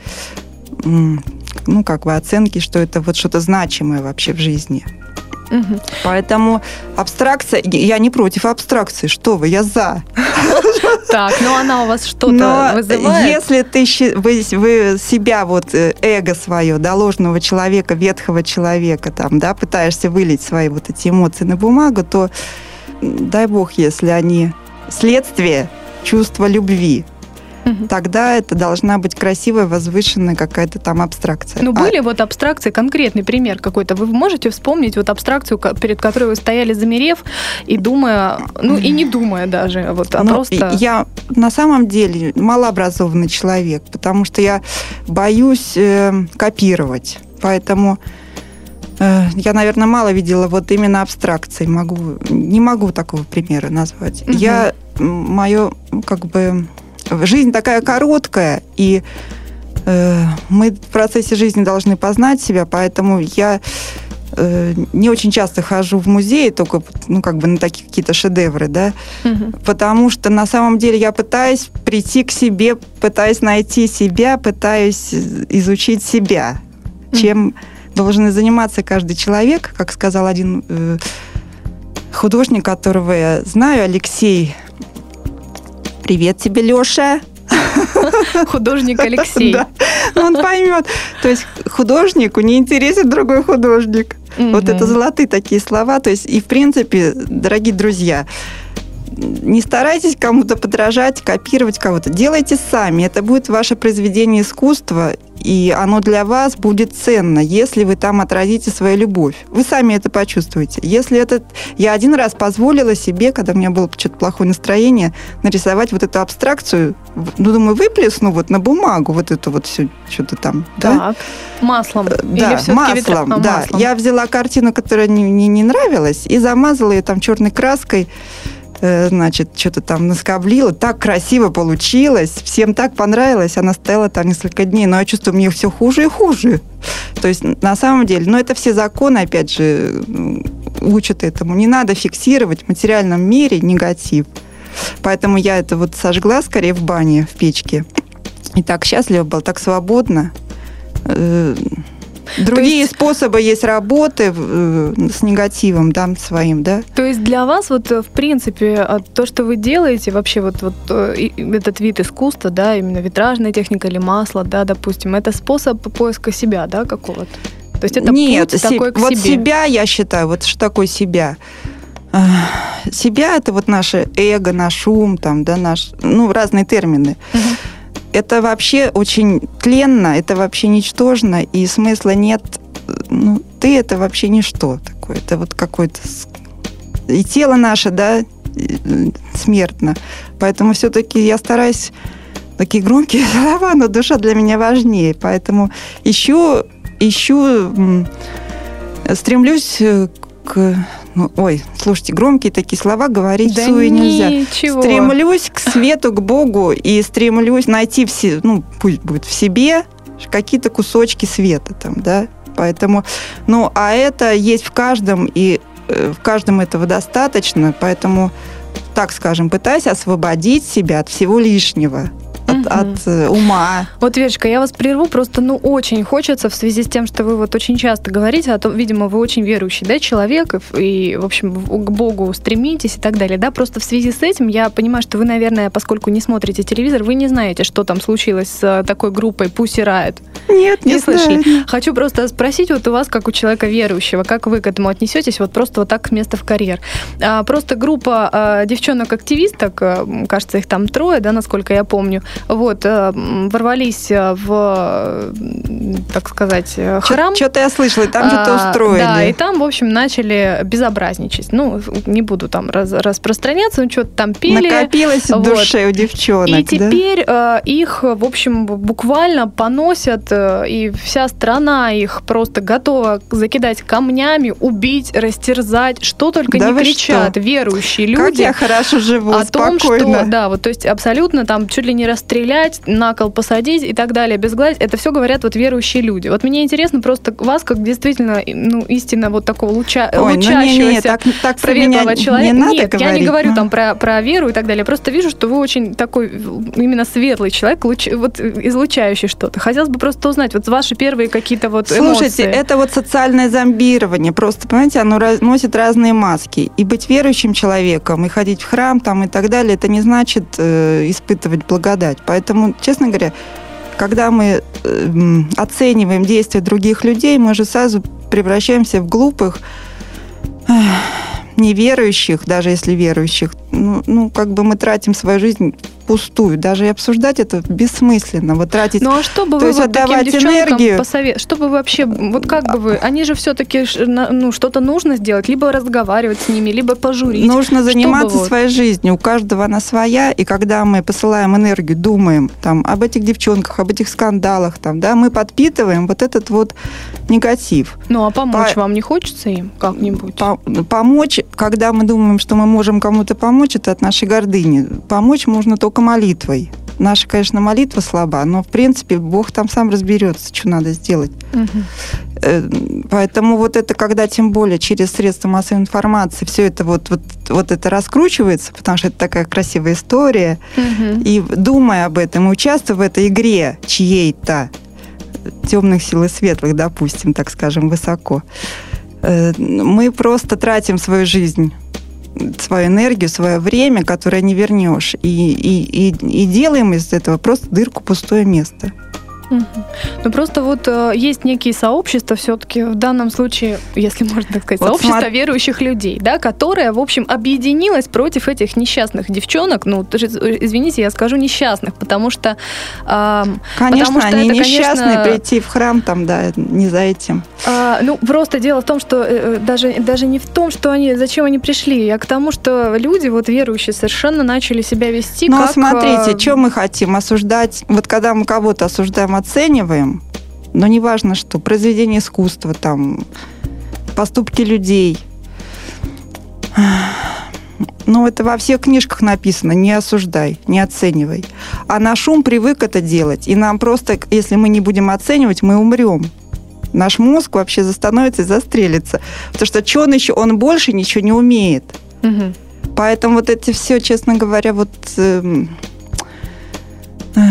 ну, как бы оценки, что это вот что-то значимое вообще в жизни. Мгм. Поэтому абстракция, я не против абстракции, что вы, я за. Так, ну она у вас что-то Но вызывает? если ты, вы, вы себя, вот э, эго свое, да, ложного человека, ветхого человека, там, да, пытаешься вылить свои вот эти эмоции на бумагу, то дай бог, если они следствие чувства любви, Мгм. тогда это должна быть красивая, возвышенная какая-то там абстракция. Ну, А- были вот абстракции, конкретный пример какой-то. Вы можете вспомнить вот абстракцию, перед которой вы стояли замерев и думая, ну и не думая даже, вот, а Ну, просто... Я на самом деле малообразованный человек, потому что я боюсь э, копировать. Поэтому э, я, наверное, мало видела вот именно абстракции. Могу, не могу такого примера назвать. Мгм. Я, мое, как бы, жизнь такая короткая, и э, мы в процессе жизни должны познать себя, поэтому я э, не очень часто хожу в музей, только ну, как бы на такие какие-то шедевры, да, Мгм. потому что на самом деле я пытаюсь прийти к себе, пытаюсь найти себя, пытаюсь изучить себя, чем должен заниматься каждый человек, как сказал один э, художник, которого я знаю, Алексей. Привет тебе, Леша. Художник Алексей. Да. Он поймет. То есть художнику не интересен другой художник. Вот Мгм. это золотые такие слова. То есть, и в принципе, дорогие друзья, не старайтесь кому-то подражать, копировать кого-то. Делайте сами. Это будет ваше произведение искусства, и оно для вас будет ценно, если вы там отразите свою любовь. Вы сами это почувствуете. Если это... Я один раз позволила себе, когда у меня было что-то плохое настроение, нарисовать вот эту абстракцию. Ну, думаю, выплесну вот на бумагу вот это вот все, что-то там. Да? Так. Маслом. Э, Или Да, всё-таки маслом, ветря- а, да. маслом. Я взяла картину, которая мне не, нравилась, и замазала ее там черной краской, значит, что-то там наскоблила. Так красиво получилось, всем так понравилось. Она стояла там несколько дней, но я чувствую, мне все хуже и хуже. То есть, на самом деле, но это все законы, опять же, учат этому. Не надо фиксировать в материальном мире негатив. Поэтому я это вот сожгла скорее в бане, в печке. И так счастлива была, так свободно. Другие есть- способы есть работы э, с негативом да, своим, да? То есть для вас вот э, в принципе э, то, что вы делаете, вообще вот, вот этот вид искусства, да, именно витражная техника или масло, да, допустим, это способ поиска себя, да, какого-то? То есть это Нет, путь се- такой к вот себе. себя я считаю, вот что такое себя? Ах, Себя это вот наше эго, наш ум, там, да, наш, ну, разные термины. Мгм. Это вообще очень тленно, это вообще ничтожно, и смысла нет. Ну, ты это вообще ничто такое. Это вот какой-то... И тело наше, да, смертно. Поэтому все-таки я стараюсь такие громкие слова, но душа для меня важнее. Поэтому ищу, ищу, стремлюсь. Ну, ой, слушайте, громкие такие слова говорить Да всуе нельзя. ничего. Стремлюсь к свету, к Богу и стремлюсь найти все, ну, пусть будет в себе какие-то кусочки света там, да. Поэтому, ну, а это есть в каждом, и э, в каждом этого достаточно, поэтому, так скажем, пытаюсь освободить себя от всего лишнего, от, Мгм. от, э, ума. Вот, Верочка, я вас прерву, просто, ну, очень хочется в связи с тем, что вы вот очень часто говорите о том, видимо, вы очень верующий, да, человек, и, в общем, к Богу стремитесь и так далее, да, просто в связи с этим я понимаю, что вы, наверное, поскольку не смотрите телевизор, вы не знаете, что там случилось с э, такой группой Pussy Riot. Нет, Не, не, слышали? знаю. Хочу просто спросить вот у вас, как у человека верующего, как вы к этому отнесетесь, вот просто вот так с места в карьер. А, просто группа а, девчонок-активисток, а, кажется, их там трое, да, насколько я помню, вот, э, ворвались в, так сказать, храм. Что-то я слышала, там что-то а, устроили. Да, и там, в общем, начали безобразничать. Ну, не буду там раз, распространяться, но что-то там пели. Накопилось в душе у девчонок, И теперь да? их, в общем, буквально поносят, и вся страна их просто готова закидать камнями, убить, растерзать, что только да не кричат что? верующие люди. Как я хорошо живу, о спокойно. том, что, да, вот, то есть абсолютно там чуть ли не расстрелять, на кол посадить и так далее, безгладить, это все говорят вот верующие люди. Вот мне интересно просто вас, как действительно, ну, истинно вот такого луча, Ой, лучащегося, ну, не, не, так, так светлого человека. Не надо Нет, говорить, я не говорю но... там про, про веру и так далее, я просто вижу, что вы очень такой именно светлый человек, луч, вот излучающий что-то. Хотелось бы просто узнать, вот ваши первые какие-то вот Слушайте, эмоции. это вот социальное зомбирование, просто, понимаете, оно носит разные маски. И быть верующим человеком, и ходить в храм там и так далее, это не значит э, испытывать благодать. Поэтому, честно говоря, когда мы э, оцениваем действия других людей, мы же сразу превращаемся в глупых, неверующих, даже если верующих. Ну, ну, как бы мы тратим свою жизнь пустую. Даже и обсуждать это бессмысленно. Вот тратить... Ну а что бы вы вот отдавать таким энергию... посовет... Что бы вообще... Вот как бы вы... Они же все-таки ну, что-то нужно сделать. Либо разговаривать с ними, либо пожурить. Нужно заниматься бы своей жизнью. У каждого она своя. И когда мы посылаем энергию, думаем там, об этих девчонках, об этих скандалах, там, да, мы подпитываем вот этот вот негатив. Ну а помочь По... вам не хочется им как-нибудь? По... Помочь, когда мы думаем, что мы можем кому-то помочь, это от нашей гордыни. Помочь можно только молитвой. Наша, конечно, молитва слаба, но, в принципе, Бог там сам разберется, что надо сделать. Угу. Поэтому вот это, когда тем более через средства массовой информации все это вот, вот, вот это раскручивается, потому что это такая красивая история, угу. и думая об этом, и участвуя в этой игре чьей-то, темных сил и светлых, допустим, так скажем, высоко, мы просто тратим свою жизнь свою энергию, свое время, которое не вернешь. И, и, и, и делаем из этого просто дырку, пустое место. Ну просто вот э, есть некие сообщества все-таки в данном случае, если можно так сказать, вот сообщество смотри. верующих людей, да, которое, в общем, объединилось против этих несчастных девчонок. Ну, извините, я скажу несчастных, потому что... Э, конечно, потому что они это, несчастные, конечно, прийти в храм там, да, не за этим. Э, ну, просто дело в том, что э, даже, даже не в том, что они, зачем они пришли, а к тому, что люди, вот верующие, совершенно начали себя вести ну, как... Ну, смотрите, э, что мы хотим осуждать? Вот когда мы кого-то осуждаем оцениваем, но неважно что, произведение искусства, там, поступки людей. Ну, это во всех книжках написано, не осуждай, не оценивай. А наш ум привык это делать, и нам просто, если мы не будем оценивать, мы умрем. Наш мозг вообще застановится и застрелится. Потому что что он еще, он больше ничего не умеет. Угу. Поэтому вот эти все, честно говоря, вот... Э, э,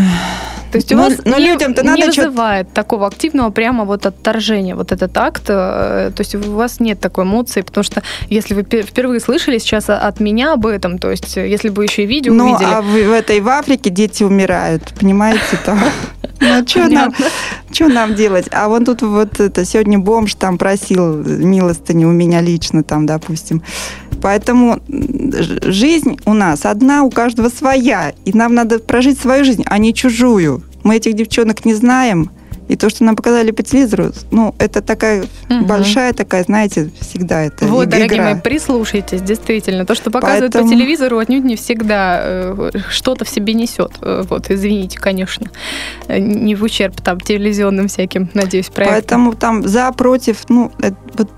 то есть у но, вас но не, людям-то не надо вызывает что такого активного прямо вот отторжения, вот этот акт, э, то есть у вас нет такой эмоции, потому что если вы впервые слышали сейчас от меня об этом, то есть э, если бы еще и видео ну, увидели... а в, в этой в Африке дети умирают, понимаете, там... Ну, что нам, что нам делать? А вон тут вот это сегодня бомж там просил милостыню у меня лично там, допустим. Поэтому жизнь у нас одна, у каждого своя. И нам надо прожить свою жизнь, а не чужую. Мы этих девчонок не знаем. И то, что нам показали по телевизору, ну, это такая угу. большая такая, знаете, всегда это Вот, игра. дорогие мои, прислушайтесь, действительно. То, что показывают Поэтому... по телевизору, отнюдь не всегда э, что-то в себе несет. Э, вот, извините, конечно. Э, не в ущерб там телевизионным всяким, надеюсь, проектам. Поэтому там за, против, ну, это, вот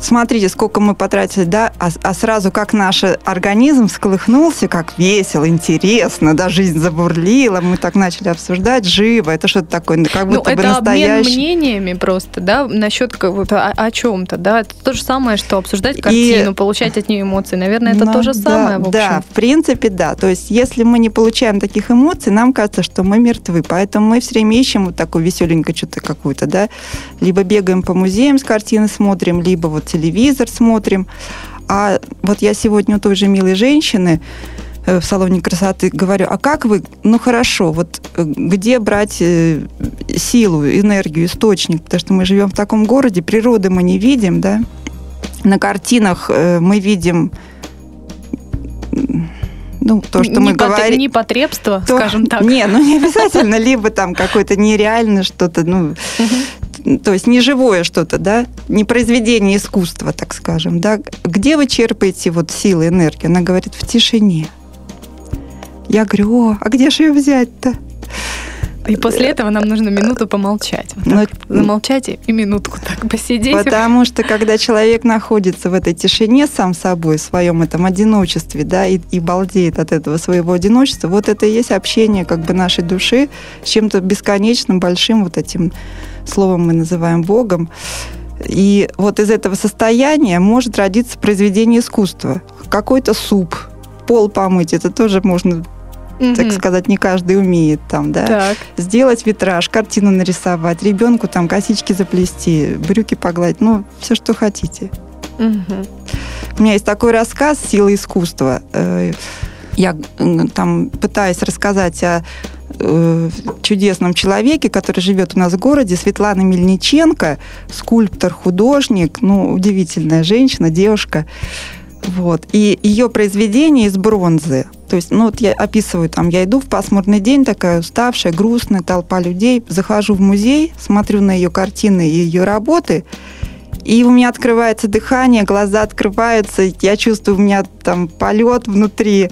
смотрите, сколько мы потратили, да, а, а сразу как наш организм всколыхнулся, как весело, интересно, да, жизнь забурлила, мы так начали обсуждать живо, это что-то такое, как ну, будто ну, бы это обмен мнениями просто, да, насчет вот, о, о чем-то, да, это то же самое, что обсуждать картину, И... получать от нее эмоции, наверное, это ну, то же самое, да, в общем. Да, в принципе, да, то есть если мы не получаем таких эмоций, нам кажется, что мы мертвы, поэтому мы все время ищем вот такую веселенькую что-то какую-то, да, либо бегаем по музеям с картины смотрим, либо вот телевизор смотрим. А вот я сегодня у той же милой женщины э, в салоне красоты говорю, а как вы, ну хорошо, вот э, где брать э, силу, энергию, источник, потому что мы живем в таком городе, природы мы не видим, да, на картинах мы видим ну, то, что не мы говорим... Не потребство, то, скажем так. Не, ну не обязательно, либо там какое-то нереальное что-то, ну, то есть не живое что-то, да, не произведение искусства, так скажем, да. Где вы черпаете вот силы, энергию? Она говорит, в тишине. Я говорю, о, а где же ее взять-то? И после этого нам нужно минуту помолчать. Вот Но... Замолчать и минутку так посидеть. Потому что когда человек находится в этой тишине сам собой, в своем этом одиночестве, да, и, и балдеет от этого своего одиночества, вот это и есть общение как бы нашей души с чем-то бесконечным, большим вот этим словом мы называем Богом. И вот из этого состояния может родиться произведение искусства. Какой-то суп, пол помыть, это тоже можно угу. так сказать, не каждый умеет там, да. Так. Сделать витраж, картину нарисовать, ребенку там косички заплести, брюки погладить, ну, все, что хотите. Угу. У меня есть такой рассказ «Сила искусства». Э, я там пытаюсь рассказать о э, чудесном человеке, который живет у нас в городе, Светлана Мельниченко, скульптор, художник, ну, удивительная женщина, девушка. Вот. И ее произведение из бронзы. То есть, ну вот я описываю, там, я иду в пасмурный день, такая уставшая, грустная, толпа людей, захожу в музей, смотрю на ее картины и ее работы, и у меня открывается дыхание, глаза открываются, я чувствую, у меня там полет внутри,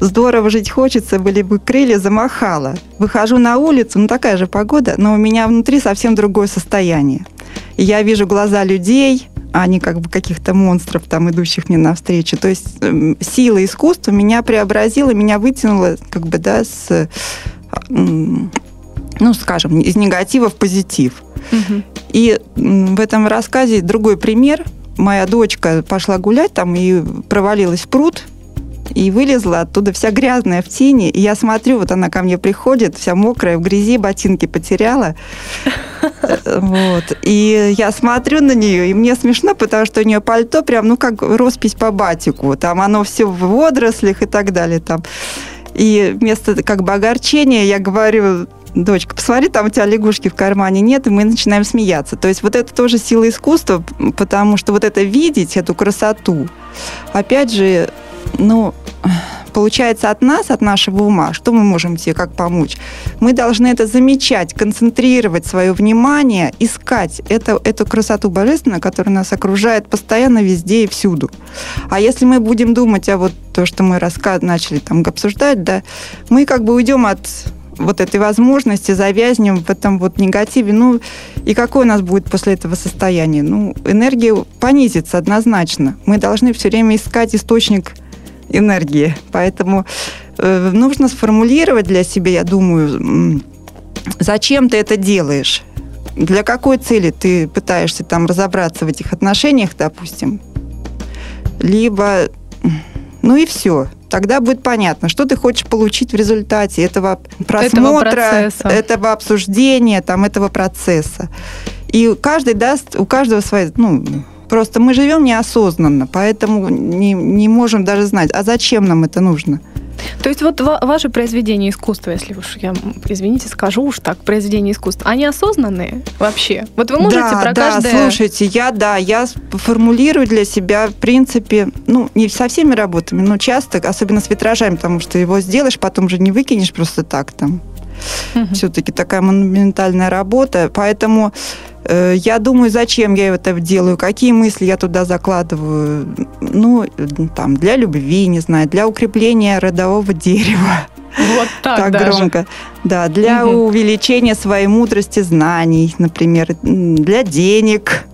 здорово жить хочется, были бы крылья, замахала. Выхожу на улицу, ну такая же погода, но у меня внутри совсем другое состояние. И я вижу глаза людей, а не как бы каких-то монстров, там, идущих мне навстречу. То есть э, сила искусства меня преобразила, меня вытянула, как бы, да, с, ну, скажем, из негатива в позитив. Угу. И в этом рассказе другой пример. Моя дочка пошла гулять там и провалилась в пруд, и вылезла оттуда вся грязная в тени. И я смотрю, вот она ко мне приходит, вся мокрая, в грязи, ботинки потеряла. Вот. И я смотрю на нее, и мне смешно, потому что у нее пальто прям, ну, как роспись по батику. Там оно все в водорослях и так далее. Там. И вместо как бы огорчения я говорю, дочка, посмотри, там у тебя лягушки в кармане нет, и мы начинаем смеяться. То есть вот это тоже сила искусства, потому что вот это видеть, эту красоту, опять же, ну, получается от нас, от нашего ума, что мы можем себе как помочь? Мы должны это замечать, концентрировать свое внимание, искать это, эту красоту божественную, которая нас окружает постоянно везде и всюду. А если мы будем думать о вот то, что мы рассказ начали там обсуждать, да, мы как бы уйдем от вот этой возможности, завязнем в этом вот негативе. Ну, и какое у нас будет после этого состояние? Ну, энергия понизится однозначно. Мы должны все время искать источник энергии. Поэтому э, нужно сформулировать для себя, я думаю, зачем ты это делаешь, для какой цели ты пытаешься там разобраться в этих отношениях, допустим, либо, ну и все. Тогда будет понятно, что ты хочешь получить в результате этого просмотра, этого, этого обсуждения, там, этого процесса. И каждый даст, у каждого своя, ну, Просто мы живем неосознанно, поэтому не, не можем даже знать, а зачем нам это нужно. То есть вот ваши произведения искусства, если уж я, извините, скажу уж так, произведения искусства, они осознанные вообще? Вот вы можете да, про да, каждое... слушайте, я, да, я формулирую для себя, в принципе, ну, не со всеми работами, но часто, особенно с витражами, потому что его сделаешь, потом же не выкинешь просто так там. Угу. Все-таки такая монументальная работа, поэтому я думаю, зачем я это делаю, какие мысли я туда закладываю. Ну, там, для любви, не знаю, для укрепления родового дерева. Вот так, так даже. громко. Да, для угу. увеличения своей мудрости знаний, например, для денег.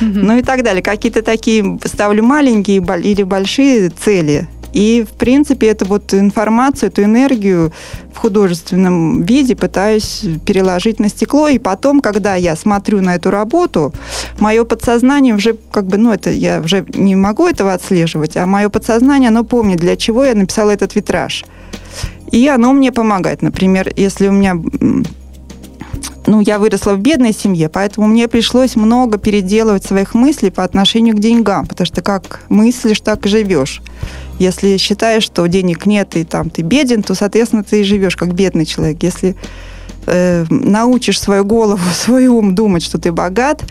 Угу. Ну и так далее. Какие-то такие ставлю маленькие или большие цели и, в принципе, эту вот информацию, эту энергию в художественном виде пытаюсь переложить на стекло. И потом, когда я смотрю на эту работу, мое подсознание уже как бы, ну, это я уже не могу этого отслеживать, а мое подсознание, оно помнит, для чего я написала этот витраж. И оно мне помогает. Например, если у меня ну, я выросла в бедной семье, поэтому мне пришлось много переделывать своих мыслей по отношению к деньгам, потому что как мыслишь, так и живешь. Если считаешь, что денег нет и там ты беден, то, соответственно, ты и живешь как бедный человек. Если э, научишь свою голову, свой ум думать, что ты богат,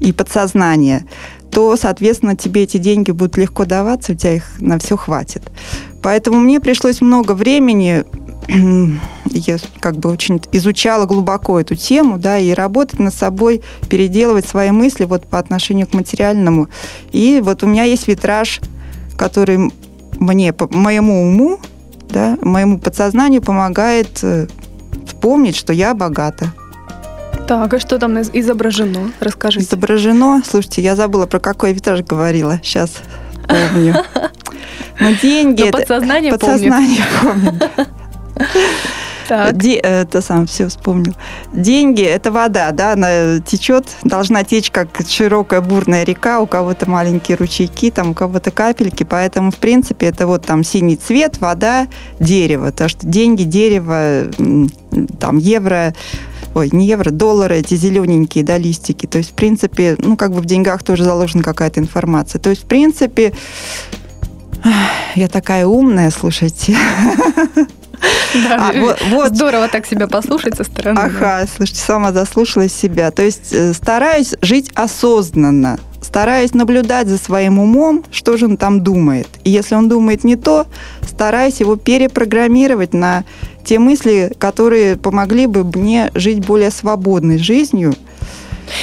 и подсознание, то, соответственно, тебе эти деньги будут легко даваться, у тебя их на все хватит. Поэтому мне пришлось много времени я как бы очень изучала глубоко эту тему, да, и работать над собой, переделывать свои мысли вот по отношению к материальному. И вот у меня есть витраж, который мне, по моему уму, да, моему подсознанию помогает э, вспомнить, что я богата. Так, а что там изображено? Расскажите. Изображено, слушайте, я забыла, про какой витраж говорила. Сейчас помню. Но деньги... Но подсознание, подсознание помнит. Так. Де, это сам все вспомнил. Деньги – это вода, да, она течет, должна течь как широкая бурная река, у кого-то маленькие ручейки, там у кого-то капельки, поэтому, в принципе, это вот там синий цвет, вода, дерево, то что деньги, дерево, там евро, ой, не евро, доллары, эти зелененькие, да, листики. То есть, в принципе, ну, как бы в деньгах тоже заложена какая-то информация. То есть, в принципе, я такая умная, слушайте. Да, а, вот, вот. Здорово так себя послушать со стороны. Ага, да. слушайте, сама заслушалась себя. То есть э, стараюсь жить осознанно, стараюсь наблюдать за своим умом, что же он там думает. И если он думает не то, стараюсь его перепрограммировать на те мысли, которые помогли бы мне жить более свободной жизнью,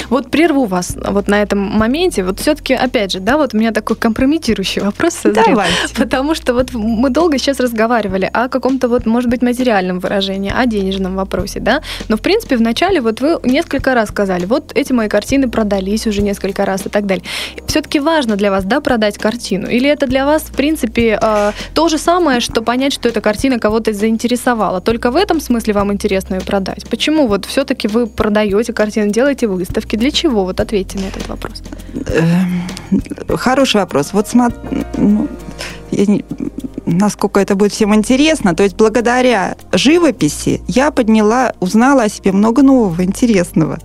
вот прерву вас вот на этом моменте. Вот все-таки, опять же, да, вот у меня такой компрометирующий вопрос созрел. Давайте. Потому что вот мы долго сейчас разговаривали о каком-то вот, может быть, материальном выражении, о денежном вопросе, да. Но, в принципе, вначале вот вы несколько раз сказали, вот эти мои картины продались уже несколько раз и так далее. Все-таки важно для вас, да, продать картину? Или это для вас, в принципе, э, то же самое, что понять, что эта картина кого-то заинтересовала? Только в этом смысле вам интересно ее продать? Почему вот все-таки вы продаете картину, делаете выставку? Выставки. Для чего? Вот ответьте на этот вопрос. Эм, хороший вопрос. Вот смотри, ну, насколько это будет всем интересно. То есть благодаря живописи я подняла, узнала о себе много нового, интересного.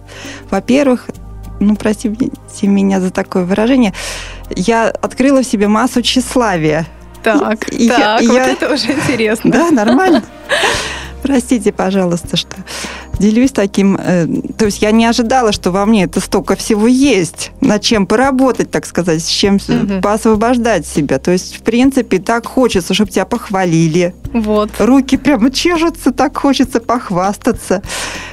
Во-первых, ну, простите меня за такое выражение, я открыла в себе массу тщеславия. Так, и, так, я, вот я... это уже интересно. Да, нормально? Простите, пожалуйста, что делюсь таким. Э, то есть я не ожидала, что во мне это столько всего есть, над чем поработать, так сказать, с чем угу. поосвобождать себя. То есть, в принципе, так хочется, чтобы тебя похвалили. Вот. Руки прямо чешутся, так хочется похвастаться.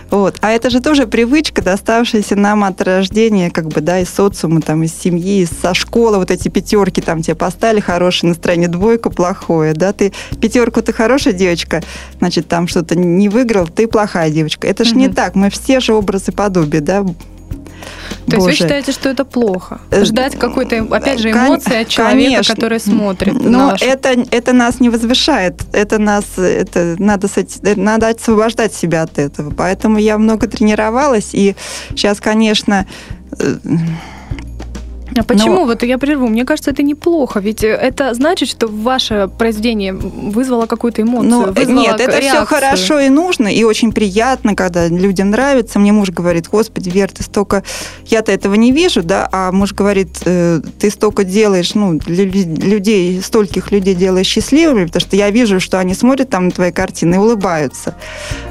Вот. А это же тоже привычка, доставшаяся нам от рождения, как бы, да, из социума, там, из семьи, со школы, вот эти пятерки там тебе поставили, хорошее настроение, двойку плохое, да, ты пятерку ты хорошая девочка, значит, там что-то не выиграл, ты плохая девочка. Это же угу. не так, мы все же образы подобия, да, то Боже. есть вы считаете, что это плохо? Э, Ждать какой-то, опять же, эмоции от человека, Конечно. который смотрит. Но вашу... это, это нас не возвышает. Это нас, это надо, надо освобождать себя от этого. Поэтому я много тренировалась, и сейчас, конечно, э, а почему? Но... Вот я прерву. Мне кажется, это неплохо. Ведь э, это значит, что ваше произведение вызвало какую-то эмоцию. Ну, нет, это реакцию. все хорошо и нужно, и очень приятно, когда людям нравится. Мне муж говорит, господи, Вер, ты столько... Я-то этого не вижу, да, а муж говорит, «Э, ты столько делаешь, ну, людей, стольких людей делаешь счастливыми, потому что я вижу, что они смотрят там на твои картины и улыбаются.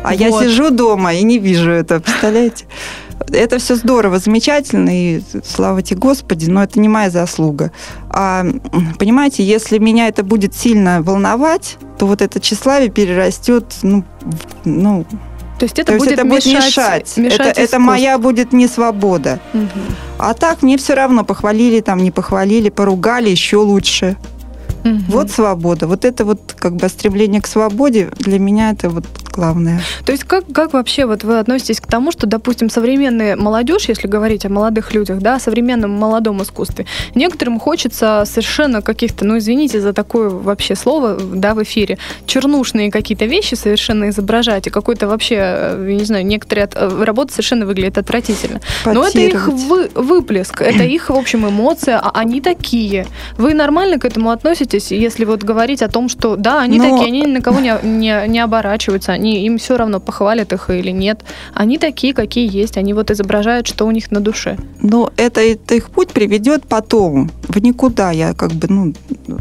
А вот. я сижу дома и не вижу это, представляете? Это все здорово, замечательно, и слава тебе Господи, но это не моя заслуга. А, понимаете, если меня это будет сильно волновать, то вот это тщеславие перерастет, ну, ну то есть это, то будет, есть это мешать, будет мешать. мешать это, это моя будет не свобода. Угу. А так мне все равно похвалили, там не похвалили, поругали, еще лучше. Угу. Вот свобода. Вот это вот как бы стремление к свободе для меня это вот главное. То есть как, как вообще вот вы относитесь к тому, что, допустим, современная молодежь, если говорить о молодых людях, да, о современном молодом искусстве, некоторым хочется совершенно каких-то, ну, извините за такое вообще слово, да, в эфире, чернушные какие-то вещи совершенно изображать, и какой-то вообще, э, не знаю, некоторые э, работы совершенно выглядят отвратительно. Но это их вы, выплеск, это их, в общем, эмоция, а они такие. Вы нормально к этому относитесь, если вот говорить о том, что да, они Но... такие, они ни на кого не, не, не оборачиваются, они им все равно, похвалят их или нет. Они такие, какие есть. Они вот изображают, что у них на душе. Но это, это их путь приведет потом в никуда. Я как бы ну,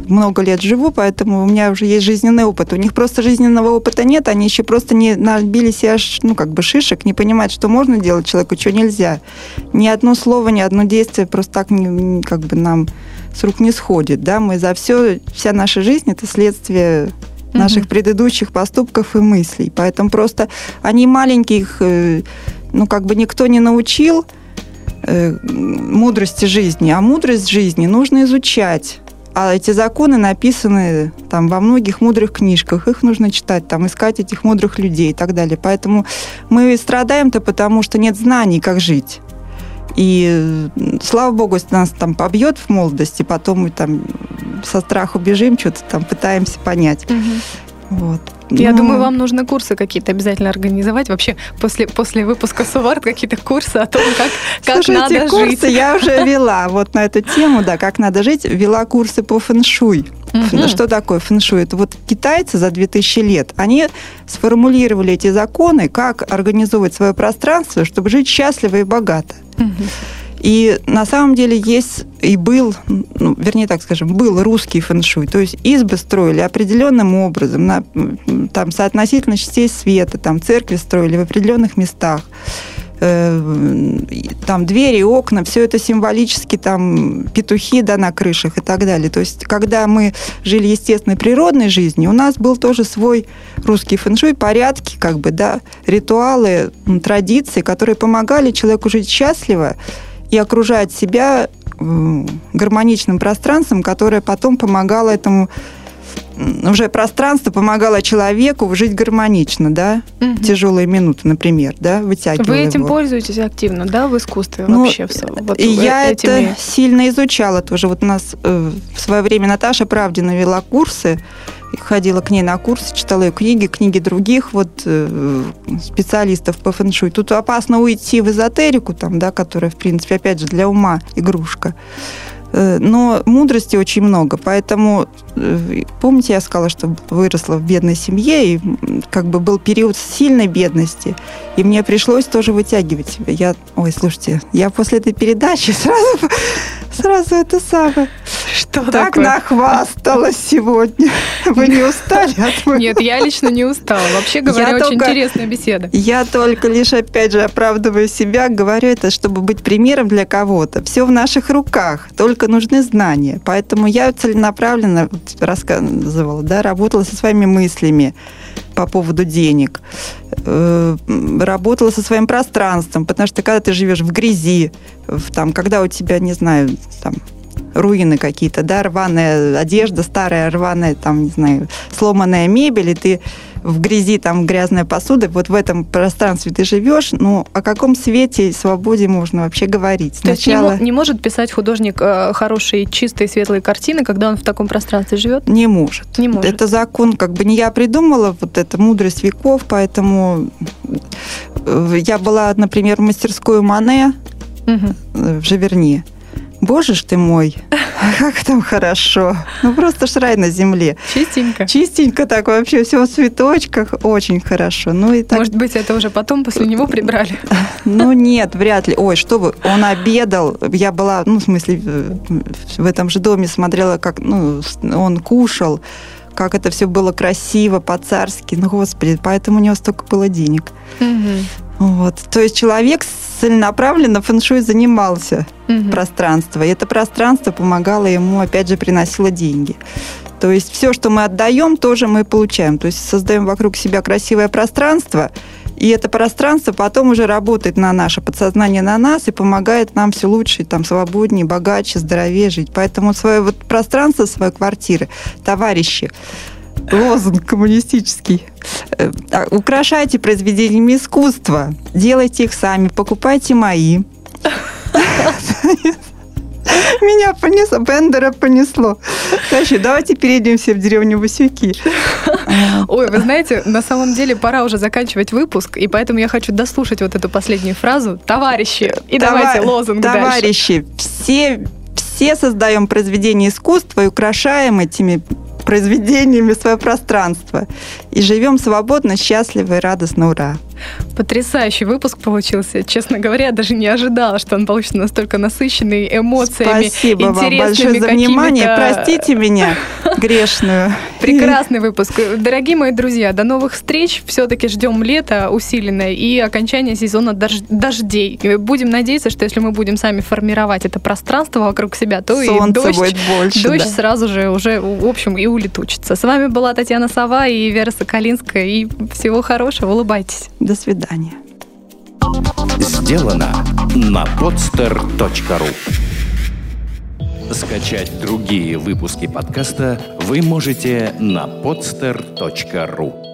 много лет живу, поэтому у меня уже есть жизненный опыт. У них просто жизненного опыта нет, они еще просто не набили себе ну, как бы шишек, не понимают, что можно делать человеку, что нельзя. Ни одно слово, ни одно действие просто так не, как бы нам с рук не сходит. Да? Мы за все вся наша жизнь это следствие наших Мгм. предыдущих поступков и мыслей. Поэтому просто они маленьких, э, ну, как бы никто не научил э, мудрости жизни, а мудрость жизни нужно изучать. А эти законы написаны там во многих мудрых книжках, их нужно читать, там искать этих мудрых людей и так далее. Поэтому мы страдаем-то потому, что нет знаний, как жить. И слава богу, если нас там побьет в молодости, потом мы там со страху бежим, что-то там пытаемся понять. Мгм. Вот. Я Ну, думаю, вам нужно курсы какие-то обязательно организовать. Вообще, после, после выпуска Сувард какие-то курсы о том, как, как Слушайте, надо курсы жить. я уже вела вот на эту тему, да, как надо жить, вела курсы по фэншуй. Мгм. Что такое фэншуй? Это вот китайцы за 2000 лет, они сформулировали эти законы, как организовывать свое пространство, чтобы жить счастливо и богато. И на самом деле есть и был, ну, вернее так скажем, был русский фэншуй. То есть избы строили определенным образом, на, там соотносительно частей света, там церкви строили в определенных местах. Э, Там двери, окна, все это символически, там петухи да, на крышах и так далее. То есть, когда мы жили естественной природной жизнью, у нас был тоже свой русский фэншуй, порядки, как бы, да, ритуалы, традиции, которые помогали человеку жить счастливо и окружать себя гармоничным пространством, которое потом помогало этому уже пространство помогало человеку жить гармонично, да, в тяжелые минуты, например, да, вытягивало Вы этим его. пользуетесь активно, да, в искусстве Ну, вообще? вот И я этими- это сильно изучала тоже. Вот у нас э, в свое время Наташа Правдина вела курсы, ходила к ней на курсы, читала ее книги, книги других вот э, специалистов по фэншуй. Тут опасно уйти в эзотерику, там, да, которая, в принципе, опять же, для ума игрушка. Э, Но мудрости очень много, поэтому, э, помните, я сказала, что выросла в бедной семье, и как бы был период сильной бедности, и мне пришлось тоже вытягивать себя. Я, ой, слушайте, я после этой передачи сразу, сразу это самое, Что так такое? нахвасталась сегодня. Вы не устали от моего? Нет, я лично не устала. Вообще говоря, Я очень только- интересная беседа. Я только лишь, опять же, оправдываю себя, говорю это, чтобы быть примером для кого-то. Все в наших руках, только нужны знания. Поэтому я целенаправленно рассказывала, да, работала со своими мыслями по поводу денег, Э, работала со своим пространством, потому что когда ты живешь в грязи, в, там, когда у тебя, не знаю, там, руины какие-то, да, рваная одежда, старая рваная, там, не знаю, сломанная мебель, и ты в грязи, там, грязная посуда, вот в этом пространстве ты живешь, ну, о каком свете и свободе можно вообще говорить? То есть не, Сначала не может писать художник э, хорошие, чистые, светлые картины, когда он в таком пространстве живет? не может. Не может. Это закон, как бы не я придумала, вот это мудрость веков, поэтому э, я была, например, в мастерской Мане э, в Живерни. Боже ж ты мой, как там хорошо. Ну, просто ж рай на земле. Чистенько. Чистенько так вообще, все в цветочках, очень хорошо. Ну и так, Может быть, это уже потом после него прибрали. ну нет, вряд ли. Ой, что вы, он обедал, я была, ну, в смысле, в этом же доме смотрела, как, ну, он кушал, как это все было красиво, по-царски, ну, господи, поэтому у него столько было денег. Мгм. Вот. То есть человек целенаправленно фэншуй занимался Мгм. пространство. И это пространство помогало ему, опять же, приносило деньги. То есть все, что мы отдаем, тоже мы получаем. То есть создаем вокруг себя красивое пространство, и это пространство потом уже работает на наше подсознание, на нас, и помогает нам все лучше, там, свободнее, богаче, здоровее жить. Поэтому свое вот пространство своей квартиры, товарищи, лозунг коммунистический. Э, а, Украшайте произведениями искусства, делайте их сами, покупайте мои. Меня понесло, Бендера понесло. Значит, давайте перейдем все в деревню Васюки. Ой, вы знаете, на самом деле пора уже заканчивать выпуск, и поэтому я хочу дослушать вот эту последнюю фразу. Товарищи, и давайте Това- лозунг дальше. Товарищи, все, все создаем произведения искусства и украшаем этими произведениями свое пространство. И живем свободно, счастливо и радостно. Ура! Потрясающий выпуск получился. Честно говоря, я даже не ожидала, что он получится настолько насыщенный эмоциями, Спасибо вам большое за внимание. Простите меня, грешную. Прекрасный выпуск. Дорогие мои друзья, до новых встреч. Все-таки ждем лета усиленное и окончания сезона дож- дождей. И будем надеяться, что если мы будем сами формировать это пространство вокруг себя, то Солнце и дождь, будет больше. дождь да. сразу же уже, в общем, и улетучится. С вами была Татьяна Сова и Вера Соколинская. И всего хорошего. Улыбайтесь. До свидания. Сделано на podster.ru Скачать другие выпуски подкаста вы можете на podster.ru